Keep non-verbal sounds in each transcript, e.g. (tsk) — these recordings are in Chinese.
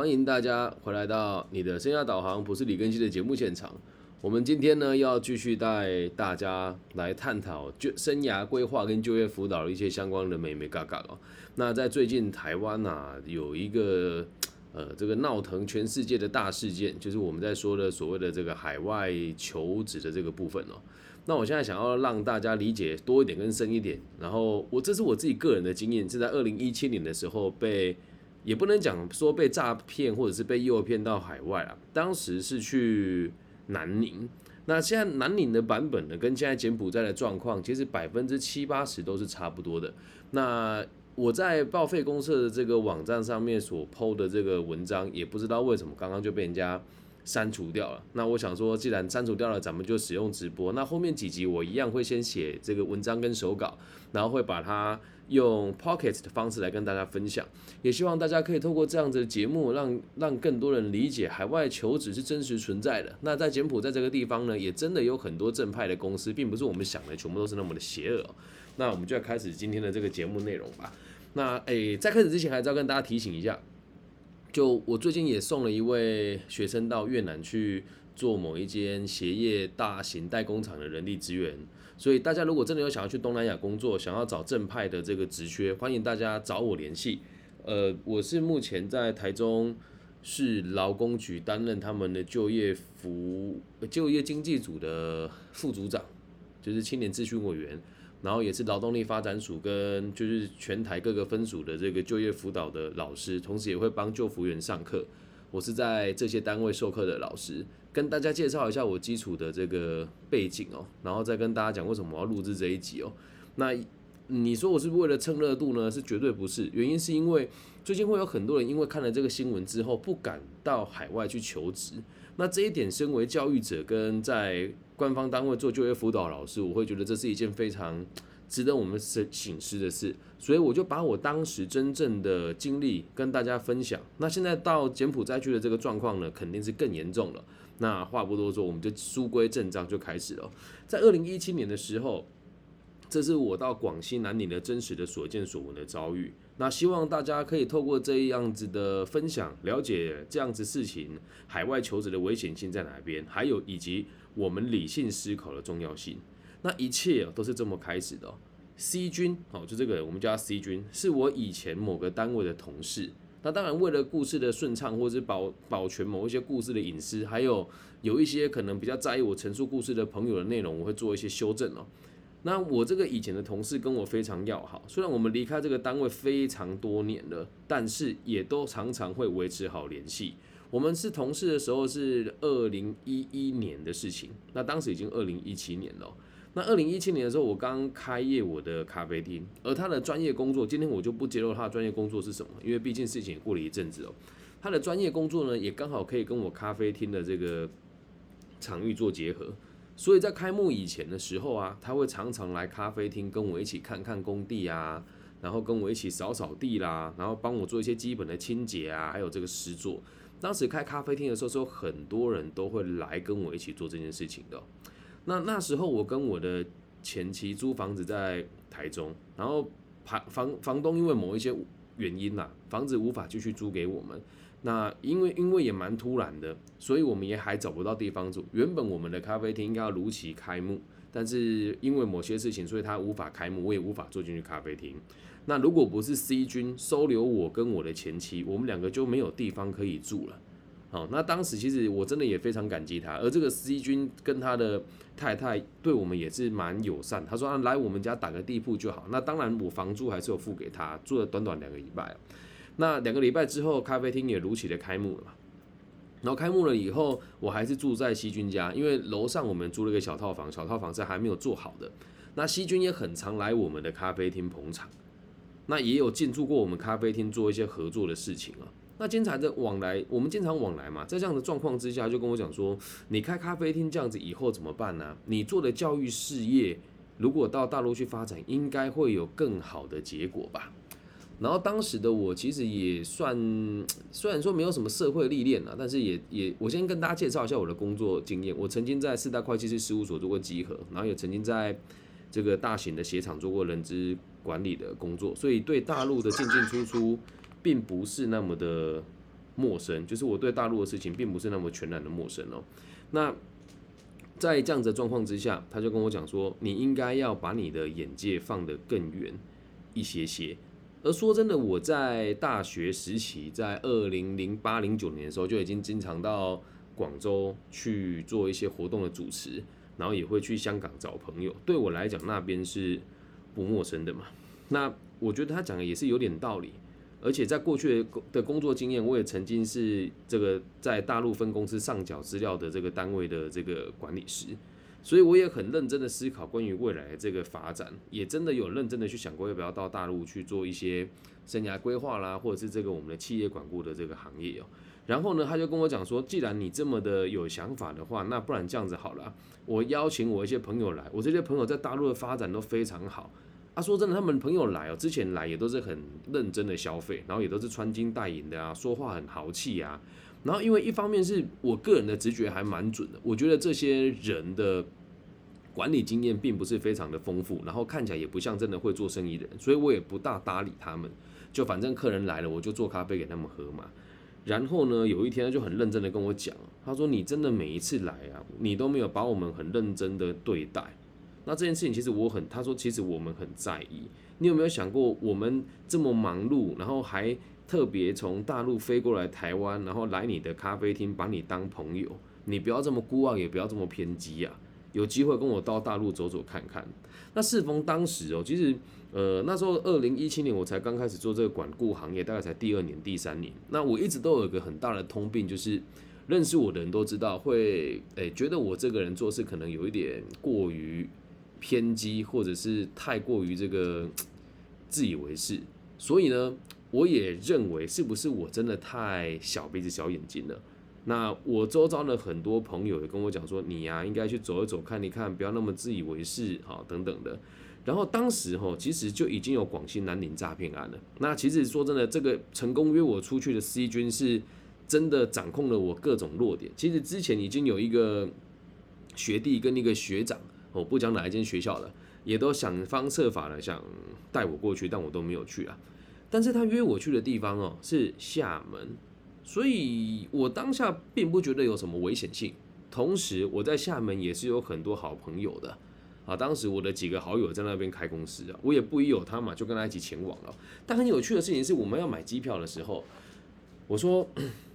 欢迎大家回来到你的生涯导航，不是李根熙的节目现场。我们今天呢，要继续带大家来探讨就生涯规划跟就业辅导的一些相关的美美嘎嘎哦。那在最近台湾呐，有一个呃这个闹腾全世界的大事件，就是我们在说的所谓的这个海外求职的这个部分哦。那我现在想要让大家理解多一点跟深一点，然后我这是我自己个人的经验，是在二零一七年的时候被，也不能讲说被诈骗或者是被诱骗到海外啊，当时是去。南宁，那现在南宁的版本呢，跟现在柬埔寨的状况，其实百分之七八十都是差不多的。那我在报废公社的这个网站上面所 PO 的这个文章，也不知道为什么刚刚就被人家删除掉了。那我想说，既然删除掉了，咱们就使用直播。那后面几集我一样会先写这个文章跟手稿，然后会把它。用 Pocket 的方式来跟大家分享，也希望大家可以透过这样子的节目，让让更多人理解海外求职是真实存在的。那在柬埔寨这个地方呢，也真的有很多正派的公司，并不是我们想的全部都是那么的邪恶。那我们就要开始今天的这个节目内容吧。那诶，在开始之前，还是要跟大家提醒一下，就我最近也送了一位学生到越南去做某一间鞋业大型代工厂的人力资源。所以大家如果真的有想要去东南亚工作，想要找正派的这个职缺，欢迎大家找我联系。呃，我是目前在台中市劳工局担任他们的就业服就业经济组的副组长，就是青年咨询委员，然后也是劳动力发展署跟就是全台各个分署的这个就业辅导的老师，同时也会帮就服务员上课。我是在这些单位授课的老师。跟大家介绍一下我基础的这个背景哦，然后再跟大家讲为什么我要录制这一集哦。那你说我是不是为了蹭热度呢？是绝对不是，原因是因为最近会有很多人因为看了这个新闻之后不敢到海外去求职。那这一点，身为教育者跟在官方单位做就业辅导老师，我会觉得这是一件非常值得我们省醒思的事。所以我就把我当时真正的经历跟大家分享。那现在到柬埔寨去的这个状况呢，肯定是更严重了。那话不多说，我们就书归正章就开始了。在二零一七年的时候，这是我到广西南宁的真实的所见所闻的遭遇。那希望大家可以透过这样子的分享，了解这样子事情海外求职的危险性在哪边，还有以及我们理性思考的重要性。那一切都是这么开始的。C 君，哦，就这个我们叫他 C 君，是我以前某个单位的同事。那当然，为了故事的顺畅，或者是保保全某一些故事的隐私，还有有一些可能比较在意我陈述故事的朋友的内容，我会做一些修正哦。那我这个以前的同事跟我非常要好，虽然我们离开这个单位非常多年了，但是也都常常会维持好联系。我们是同事的时候是二零一一年的事情，那当时已经二零一七年了。那二零一七年的时候，我刚开业我的咖啡厅，而他的专业工作，今天我就不揭露他的专业工作是什么，因为毕竟事情也过了一阵子哦。他的专业工作呢，也刚好可以跟我咖啡厅的这个场域做结合，所以在开幕以前的时候啊，他会常常来咖啡厅跟我一起看看工地啊，然后跟我一起扫扫地啦，然后帮我做一些基本的清洁啊，还有这个施作。当时开咖啡厅的时候，是有很多人都会来跟我一起做这件事情的。那那时候我跟我的前妻租房子在台中，然后房房房东因为某一些原因呐，房子无法继续租给我们。那因为因为也蛮突然的，所以我们也还找不到地方住。原本我们的咖啡厅应该要如期开幕，但是因为某些事情，所以它无法开幕，我也无法住进去咖啡厅。那如果不是 C 君收留我跟我的前妻，我们两个就没有地方可以住了。好，那当时其实我真的也非常感激他，而这个 C 君跟他的太太对我们也是蛮友善。他说啊，来我们家打个地铺就好。那当然我房租还是有付给他，住了短短两个礼拜。那两个礼拜之后，咖啡厅也如期的开幕了嘛。然后开幕了以后，我还是住在西君家，因为楼上我们租了一个小套房，小套房是还没有做好的。那西君也很常来我们的咖啡厅捧场，那也有进驻过我们咖啡厅做一些合作的事情啊。那经常的往来，我们经常往来嘛，在这样的状况之下，就跟我讲说，你开咖啡厅这样子以后怎么办呢？你做的教育事业，如果到大陆去发展，应该会有更好的结果吧。然后当时的我其实也算，虽然说没有什么社会历练啊，但是也也，我先跟大家介绍一下我的工作经验。我曾经在四大会计师事务所做过集合，然后也曾经在这个大型的鞋厂做过人资管理的工作，所以对大陆的进进出出。并不是那么的陌生，就是我对大陆的事情并不是那么全然的陌生哦。那在这样子的状况之下，他就跟我讲说，你应该要把你的眼界放得更远一些些。而说真的，我在大学时期，在二零零八零九年的时候，就已经经常到广州去做一些活动的主持，然后也会去香港找朋友。对我来讲，那边是不陌生的嘛。那我觉得他讲的也是有点道理。而且在过去的的工作经验，我也曾经是这个在大陆分公司上缴资料的这个单位的这个管理师，所以我也很认真的思考关于未来的这个发展，也真的有认真的去想过要不要到大陆去做一些生涯规划啦，或者是这个我们的企业管顾的这个行业哦。然后呢，他就跟我讲说，既然你这么的有想法的话，那不然这样子好了，我邀请我一些朋友来，我这些朋友在大陆的发展都非常好。他说：“真的，他们朋友来哦，之前来也都是很认真的消费，然后也都是穿金戴银的啊，说话很豪气啊。然后因为一方面是我个人的直觉还蛮准的，我觉得这些人的管理经验并不是非常的丰富，然后看起来也不像真的会做生意的人，所以我也不大搭理他们。就反正客人来了，我就做咖啡给他们喝嘛。然后呢，有一天他就很认真的跟我讲，他说：你真的每一次来啊，你都没有把我们很认真的对待。”那这件事情其实我很，他说其实我们很在意。你有没有想过，我们这么忙碌，然后还特别从大陆飞过来台湾，然后来你的咖啡厅把你当朋友，你不要这么孤傲，也不要这么偏激啊！有机会跟我到大陆走走看看。那适逢当时哦，其实呃那时候二零一七年我才刚开始做这个管顾行业，大概才第二年、第三年。那我一直都有一个很大的通病，就是认识我的人都知道，会诶觉得我这个人做事可能有一点过于。偏激，或者是太过于这个 (tsk) 自以为是，所以呢，我也认为是不是我真的太小鼻子小眼睛了？那我周遭的很多朋友也跟我讲说，你呀应该去走一走，看一看，不要那么自以为是，哈，等等的。然后当时哈，其实就已经有广西南宁诈骗案了。那其实说真的，这个成功约我出去的 C 君是真的掌控了我各种弱点。其实之前已经有一个学弟跟一个学长。我不讲哪一间学校的，也都想方设法的想带我过去，但我都没有去啊。但是他约我去的地方哦是厦门，所以我当下并不觉得有什么危险性。同时我在厦门也是有很多好朋友的啊，当时我的几个好友在那边开公司啊，我也不疑有他嘛，就跟他一起前往了。但很有趣的事情是，我们要买机票的时候，我说。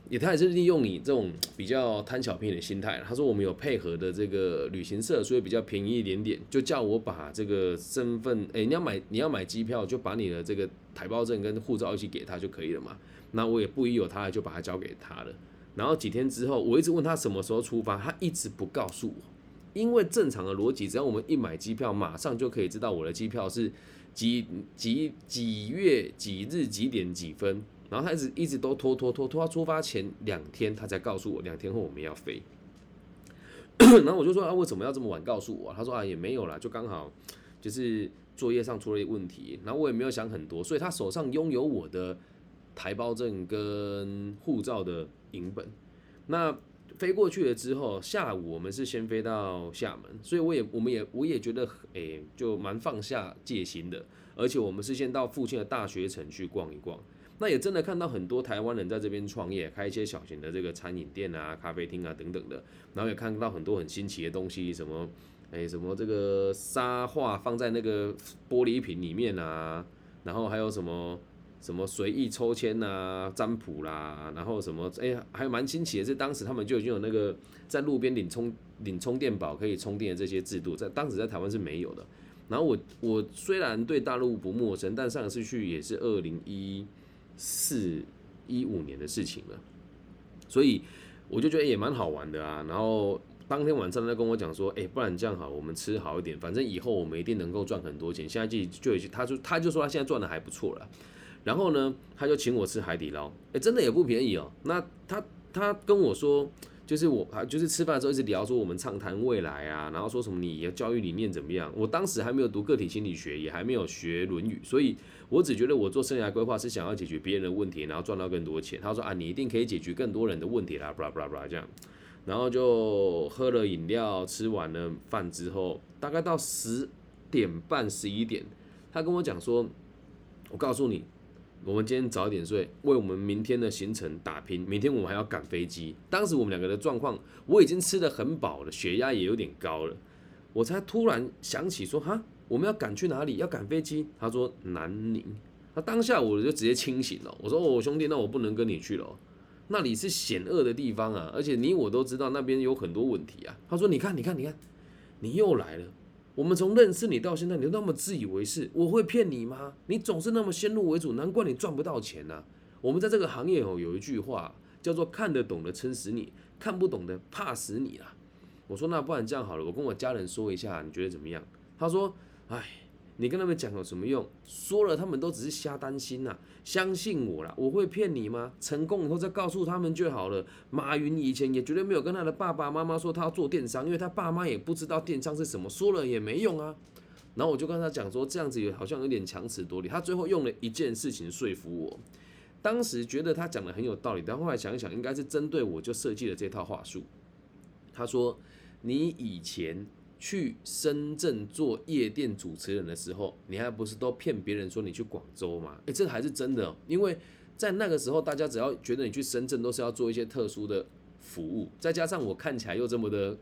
也他也是利用你这种比较贪小便宜的心态，他说我们有配合的这个旅行社，所以比较便宜一点点，就叫我把这个身份，哎，你要买你要买机票，就把你的这个台胞证跟护照一起给他就可以了嘛。那我也不疑有他，就把它交给他了。然后几天之后，我一直问他什么时候出发，他一直不告诉我，因为正常的逻辑，只要我们一买机票，马上就可以知道我的机票是几几几月几日几点几分。然后他一直一直都拖拖拖拖到出发前两天，他才告诉我两天后我们要飞。然后我就说啊，为什么要这么晚告诉我？他说啊，也没有啦，就刚好就是作业上出了一问题。然后我也没有想很多，所以他手上拥有我的台胞证跟护照的影本。那飞过去了之后，下午我们是先飞到厦门，所以我也我们也我也觉得诶，就蛮放下戒心的。而且我们是先到附近的大学城去逛一逛。那也真的看到很多台湾人在这边创业，开一些小型的这个餐饮店啊、咖啡厅啊等等的，然后也看到很多很新奇的东西，什么，哎，什么这个沙画放在那个玻璃瓶里面啊，然后还有什么什么随意抽签啊、占卜啦，然后什么，哎，还蛮新奇的，是当时他们就已经有那个在路边领充领充电宝可以充电的这些制度，在当时在台湾是没有的。然后我我虽然对大陆不陌生，但上次去也是二零一。四一五年的事情了，所以我就觉得也蛮好玩的啊。然后当天晚上他跟我讲说，哎，不然这样好，我们吃好一点，反正以后我们一定能够赚很多钱。现在就就他就他就说他现在赚的还不错了。然后呢，他就请我吃海底捞，哎，真的也不便宜哦。那他他跟我说。就是我啊，就是吃饭的时候一直聊说我们畅谈未来啊，然后说什么你的教育理念怎么样？我当时还没有读个体心理学，也还没有学《论语》，所以我只觉得我做生涯规划是想要解决别人的问题，然后赚到更多钱。他说啊，你一定可以解决更多人的问题啦，布拉布拉布拉这样。然后就喝了饮料，吃完了饭之后，大概到十点半十一点，他跟我讲说，我告诉你。我们今天早点睡，为我们明天的行程打拼。明天我们还要赶飞机。当时我们两个的状况，我已经吃得很饱了，血压也有点高了，我才突然想起说，哈，我们要赶去哪里？要赶飞机？他说南宁。那当下我就直接清醒了，我说哦兄弟，那我不能跟你去了，那里是险恶的地方啊，而且你我都知道那边有很多问题啊。他说你看你看你看，你又来了。我们从认识你到现在，你都那么自以为是，我会骗你吗？你总是那么先入为主，难怪你赚不到钱呢。我们在这个行业哦，有一句话叫做“看得懂的撑死你，看不懂的怕死你”啊。我说那不然这样好了，我跟我家人说一下，你觉得怎么样？他说，哎。你跟他们讲有什么用？说了他们都只是瞎担心呐，相信我啦，我会骗你吗？成功以后再告诉他们就好了。马云以前也绝对没有跟他的爸爸妈妈说他要做电商，因为他爸妈也不知道电商是什么，说了也没用啊。然后我就跟他讲说，这样子也好像有点强词夺理。他最后用了一件事情说服我，当时觉得他讲的很有道理，但后来想一想，应该是针对我就设计了这套话术。他说，你以前。去深圳做夜店主持人的时候，你还不是都骗别人说你去广州吗？诶，这还是真的，因为在那个时候，大家只要觉得你去深圳都是要做一些特殊的服务，再加上我看起来又这么的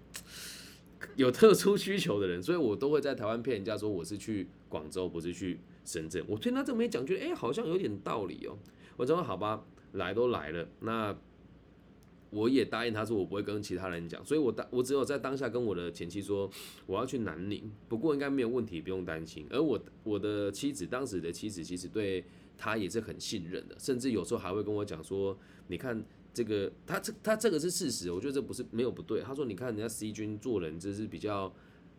(tsk) 有特殊需求的人，所以我都会在台湾骗人家说我是去广州，不是去深圳。我听他这么一讲，觉得诶，好像有点道理哦。我说好吧，来都来了，那。我也答应他说我不会跟其他人讲，所以我当我只有在当下跟我的前妻说我要去南宁，不过应该没有问题，不用担心。而我我的妻子当时的妻子其实对他也是很信任的，甚至有时候还会跟我讲说，你看这个他这他这个是事实，我觉得这不是没有不对。他说你看人家 C 君做人就是比较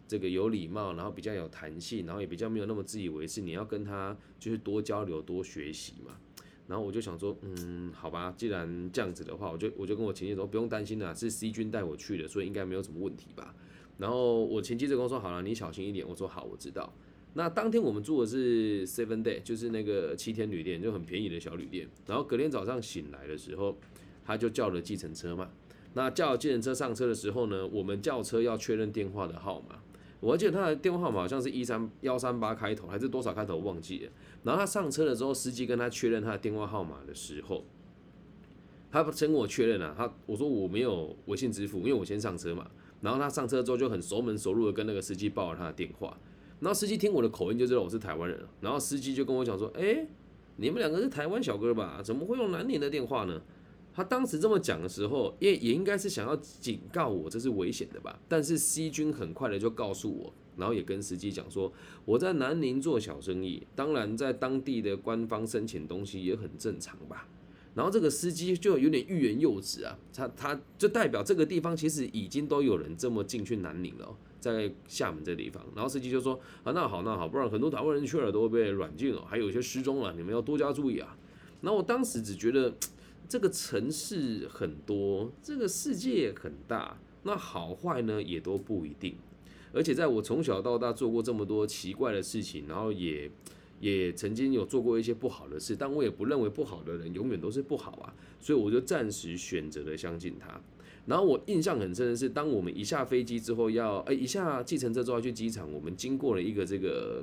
这个有礼貌，然后比较有弹性，然后也比较没有那么自以为是，你要跟他就是多交流多学习嘛。然后我就想说，嗯，好吧，既然这样子的话，我就我就跟我前妻说，不用担心啦，是 C 君带我去的，所以应该没有什么问题吧。然后我前妻就跟我说，好了，你小心一点。我说好，我知道。那当天我们住的是 Seven Day，就是那个七天旅店，就很便宜的小旅店。然后隔天早上醒来的时候，他就叫了计程车嘛。那叫了计程车上车的时候呢，我们叫车要确认电话的号码。我记得他的电话号码好像是一三幺三八开头，还是多少开头忘记了。然后他上车的时候，司机跟他确认他的电话号码的时候，他先跟我确认了。他我说我没有微信支付，因为我先上车嘛。然后他上车之后就很熟门熟路的跟那个司机报了他的电话。然后司机听我的口音就知道我是台湾人。然后司机就跟我讲说：“哎，你们两个是台湾小哥吧？怎么会用南宁的电话呢？”他当时这么讲的时候，也也应该是想要警告我这是危险的吧。但是 C 君很快的就告诉我，然后也跟司机讲说，我在南宁做小生意，当然在当地的官方申请东西也很正常吧。然后这个司机就有点欲言又止啊，他他就代表这个地方其实已经都有人这么进去南宁了，在厦门这地方。然后司机就说啊，那好那好，不然很多台湾人去了都会被软禁了，还有一些失踪了，你们要多加注意啊。然后我当时只觉得。这个城市很多，这个世界很大，那好坏呢也都不一定。而且在我从小到大做过这么多奇怪的事情，然后也也曾经有做过一些不好的事，但我也不认为不好的人永远都是不好啊，所以我就暂时选择了相信他。然后我印象很深的是，当我们一下飞机之后，要哎一下计程车之后要去机场，我们经过了一个这个，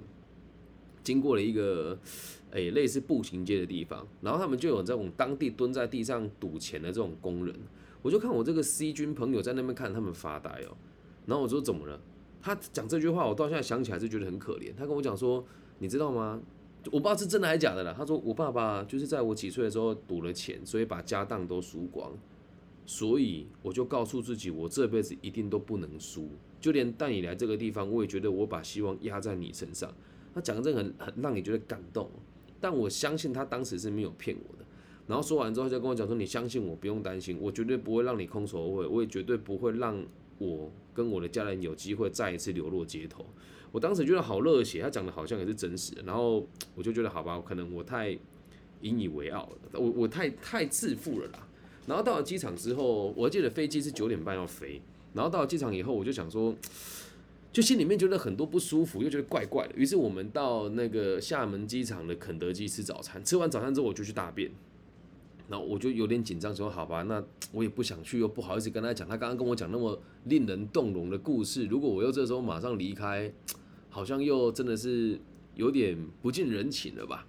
经过了一个。诶，类似步行街的地方，然后他们就有这种当地蹲在地上赌钱的这种工人，我就看我这个 C 军朋友在那边看他们发呆哦，然后我说怎么了？他讲这句话，我到现在想起来是觉得很可怜。他跟我讲说，你知道吗？我不知道是真的还是假的啦。他说我爸爸就是在我几岁的时候赌了钱，所以把家当都输光，所以我就告诉自己，我这辈子一定都不能输，就连带你来这个地方，我也觉得我把希望压在你身上。他讲的这个很很让你觉得感动。但我相信他当时是没有骗我的，然后说完之后就跟我讲说：“你相信我，不用担心，我绝对不会让你空手而回，我也绝对不会让我跟我的家人有机会再一次流落街头。”我当时觉得好热血，他讲的好像也是真实的，然后我就觉得好吧，可能我太引以为傲了，我我太太自负了啦。然后到了机场之后，我记得飞机是九点半要飞，然后到了机场以后，我就想说。就心里面觉得很多不舒服，又觉得怪怪的。于是我们到那个厦门机场的肯德基吃早餐。吃完早餐之后，我就去大便。然后我就有点紧张，说：“好吧，那我也不想去，又不好意思跟他讲。他刚刚跟我讲那么令人动容的故事，如果我又这时候马上离开，好像又真的是有点不近人情了吧？”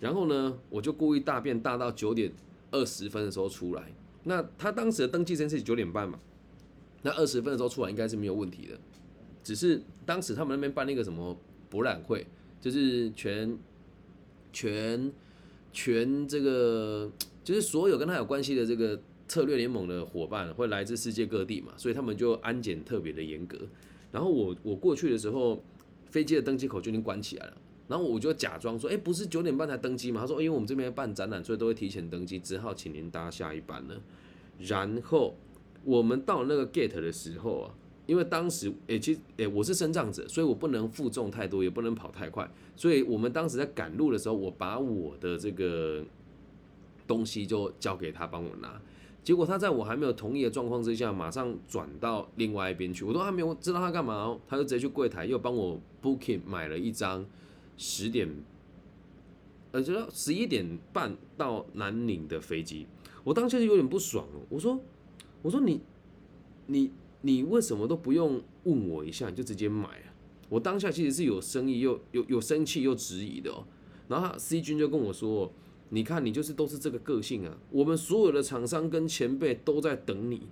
然后呢，我就故意大便大到九点二十分的时候出来。那他当时的登记时间是九点半嘛？那二十分的时候出来应该是没有问题的。只是当时他们那边办那个什么博览会，就是全全全这个，就是所有跟他有关系的这个策略联盟的伙伴会来自世界各地嘛，所以他们就安检特别的严格。然后我我过去的时候，飞机的登机口就已经关起来了。然后我就假装说，哎，不是九点半才登机吗？他说，因为我们这边办展览，所以都会提前登机，只好请您搭下一班了。然后我们到那个 gate 的时候啊，因为当时，诶，其实，诶，我是身障者，所以我不能负重太多，也不能跑太快，所以我们当时在赶路的时候，我把我的这个东西就交给他帮我拿。结果他在我还没有同意的状况之下，马上转到另外一边去，我都还没有知道他干嘛，他就直接去柜台又帮我 booking 买了一张。十点，呃，就十一点半到南宁的飞机，我当下就有点不爽了。我说，我说你，你，你为什么都不用问我一下，你就直接买啊？我当下其实是有生意，又有有生气又质疑的哦。然后 C 君就跟我说，你看你就是都是这个个性啊。我们所有的厂商跟前辈都在等你，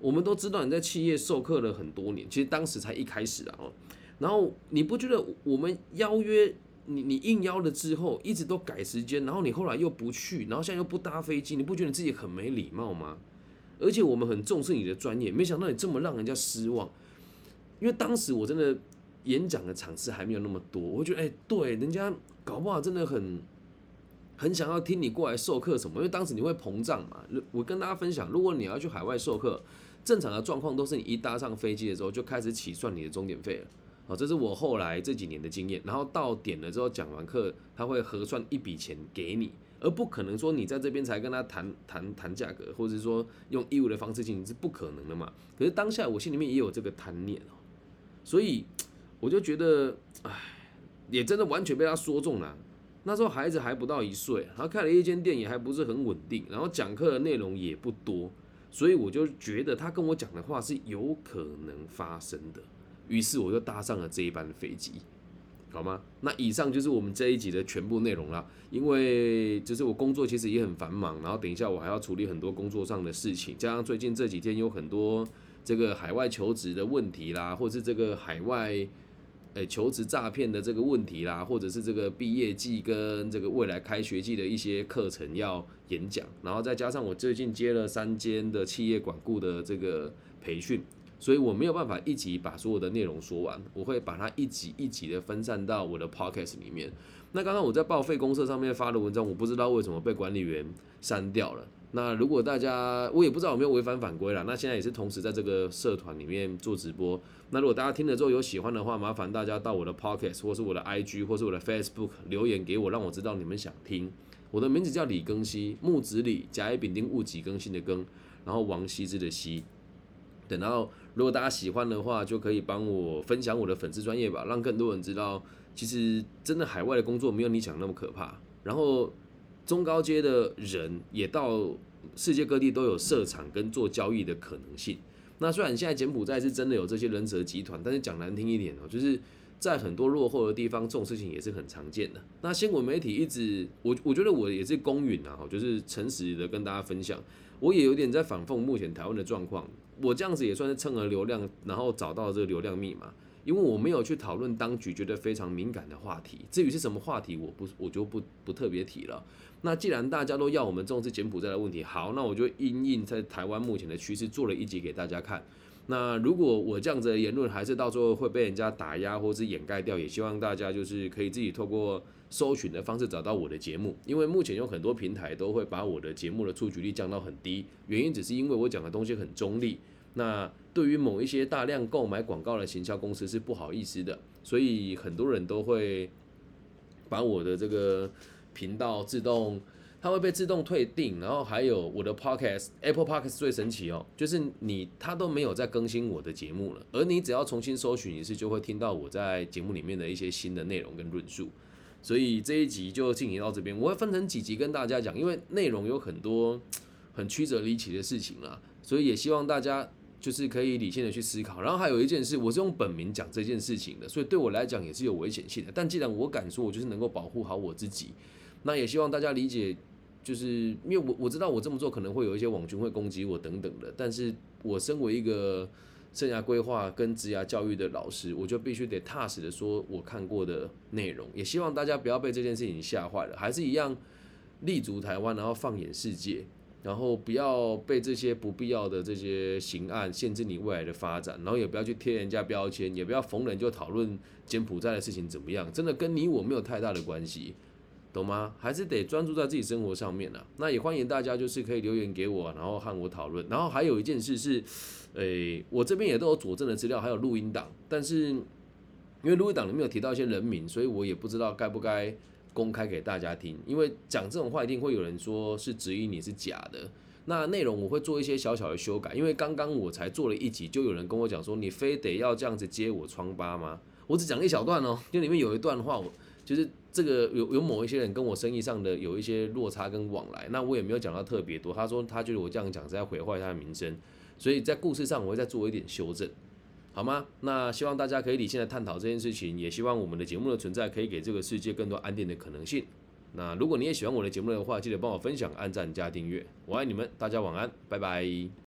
我们都知道你在企业授课了很多年，其实当时才一开始啊哦。然后你不觉得我们邀约你，你应邀了之后，一直都改时间，然后你后来又不去，然后现在又不搭飞机，你不觉得自己很没礼貌吗？而且我们很重视你的专业，没想到你这么让人家失望。因为当时我真的演讲的场次还没有那么多，我觉得哎，对，人家搞不好真的很很想要听你过来授课什么，因为当时你会膨胀嘛。我跟大家分享，如果你要去海外授课，正常的状况都是你一搭上飞机的时候就开始起算你的终点费了。哦，这是我后来这几年的经验。然后到点了之后讲完课，他会核算一笔钱给你，而不可能说你在这边才跟他谈谈谈价格，或者是说用义务的方式进行是不可能的嘛。可是当下我心里面也有这个贪念哦，所以我就觉得，唉，也真的完全被他说中了。那时候孩子还不到一岁，然后开了一间店也还不是很稳定，然后讲课的内容也不多，所以我就觉得他跟我讲的话是有可能发生的。于是我就搭上了这一班飞机，好吗？那以上就是我们这一集的全部内容了。因为就是我工作其实也很繁忙，然后等一下我还要处理很多工作上的事情，加上最近这几天有很多这个海外求职的问题啦，或是这个海外诶求职诈骗的这个问题啦，或者是这个毕业季跟这个未来开学季的一些课程要演讲，然后再加上我最近接了三间的企业管顾的这个培训。所以我没有办法一集把所有的内容说完，我会把它一集一集的分散到我的 podcast 里面。那刚刚我在报废公社上面发的文章，我不知道为什么被管理员删掉了。那如果大家，我也不知道有没有违反反规啦。那现在也是同时在这个社团里面做直播。那如果大家听了之后有喜欢的话，麻烦大家到我的 podcast 或是我的 IG 或是我的 Facebook 留言给我，让我知道你们想听。我的名字叫李更新，木子李，甲乙丙丁戊己更新的更，然后王羲之的羲。等到如果大家喜欢的话，就可以帮我分享我的粉丝专业吧，让更多人知道，其实真的海外的工作没有你想那么可怕。然后中高阶的人也到世界各地都有设厂跟做交易的可能性。那虽然现在柬埔寨是真的有这些人蛇集团，但是讲难听一点哦，就是在很多落后的地方，这种事情也是很常见的。那新闻媒体一直，我我觉得我也是公允啊，就是诚实的跟大家分享。我也有点在反讽目前台湾的状况，我这样子也算是蹭了流量，然后找到这个流量密码，因为我没有去讨论当局觉得非常敏感的话题，至于是什么话题，我不我就不不特别提了。那既然大家都要我们重视柬埔寨的问题，好，那我就因应在台湾目前的趋势做了一集给大家看。那如果我这样子的言论还是到最后会被人家打压或是掩盖掉，也希望大家就是可以自己透过。搜寻的方式找到我的节目，因为目前有很多平台都会把我的节目的出局率降到很低，原因只是因为我讲的东西很中立，那对于某一些大量购买广告的行销公司是不好意思的，所以很多人都会把我的这个频道自动，它会被自动退订，然后还有我的 Podcast Apple Podcast 最神奇哦，就是你它都没有在更新我的节目了，而你只要重新搜寻一次，就会听到我在节目里面的一些新的内容跟论述。所以这一集就进行到这边，我会分成几集跟大家讲，因为内容有很多很曲折离奇的事情啦，所以也希望大家就是可以理性的去思考。然后还有一件事，我是用本名讲这件事情的，所以对我来讲也是有危险性的。但既然我敢说，我就是能够保护好我自己。那也希望大家理解，就是因为我我知道我这么做可能会有一些网军会攻击我等等的，但是我身为一个生涯规划跟职涯教育的老师，我就必须得踏实的说我看过的内容，也希望大家不要被这件事情吓坏了，还是一样立足台湾，然后放眼世界。然后不要被这些不必要的这些刑案限制你未来的发展，然后也不要去贴人家标签，也不要逢人就讨论柬埔寨的事情怎么样，真的跟你我没有太大的关系，懂吗？还是得专注在自己生活上面啊。那也欢迎大家就是可以留言给我，然后和我讨论。然后还有一件事是，诶，我这边也都有佐证的资料，还有录音档，但是因为录音档里面有提到一些人名，所以我也不知道该不该。公开给大家听，因为讲这种话一定会有人说是质疑你是假的。那内容我会做一些小小的修改，因为刚刚我才做了一集，就有人跟我讲说，你非得要这样子接我疮疤吗？我只讲一小段哦，就里面有一段话，我就是这个有有某一些人跟我生意上的有一些落差跟往来，那我也没有讲到特别多。他说他觉得我这样讲是在毁坏他的名声，所以在故事上我会再做一点修正。好吗？那希望大家可以理性的探讨这件事情，也希望我们的节目的存在可以给这个世界更多安定的可能性。那如果你也喜欢我的节目的话，记得帮我分享、按赞、加订阅。我爱你们，大家晚安，拜拜。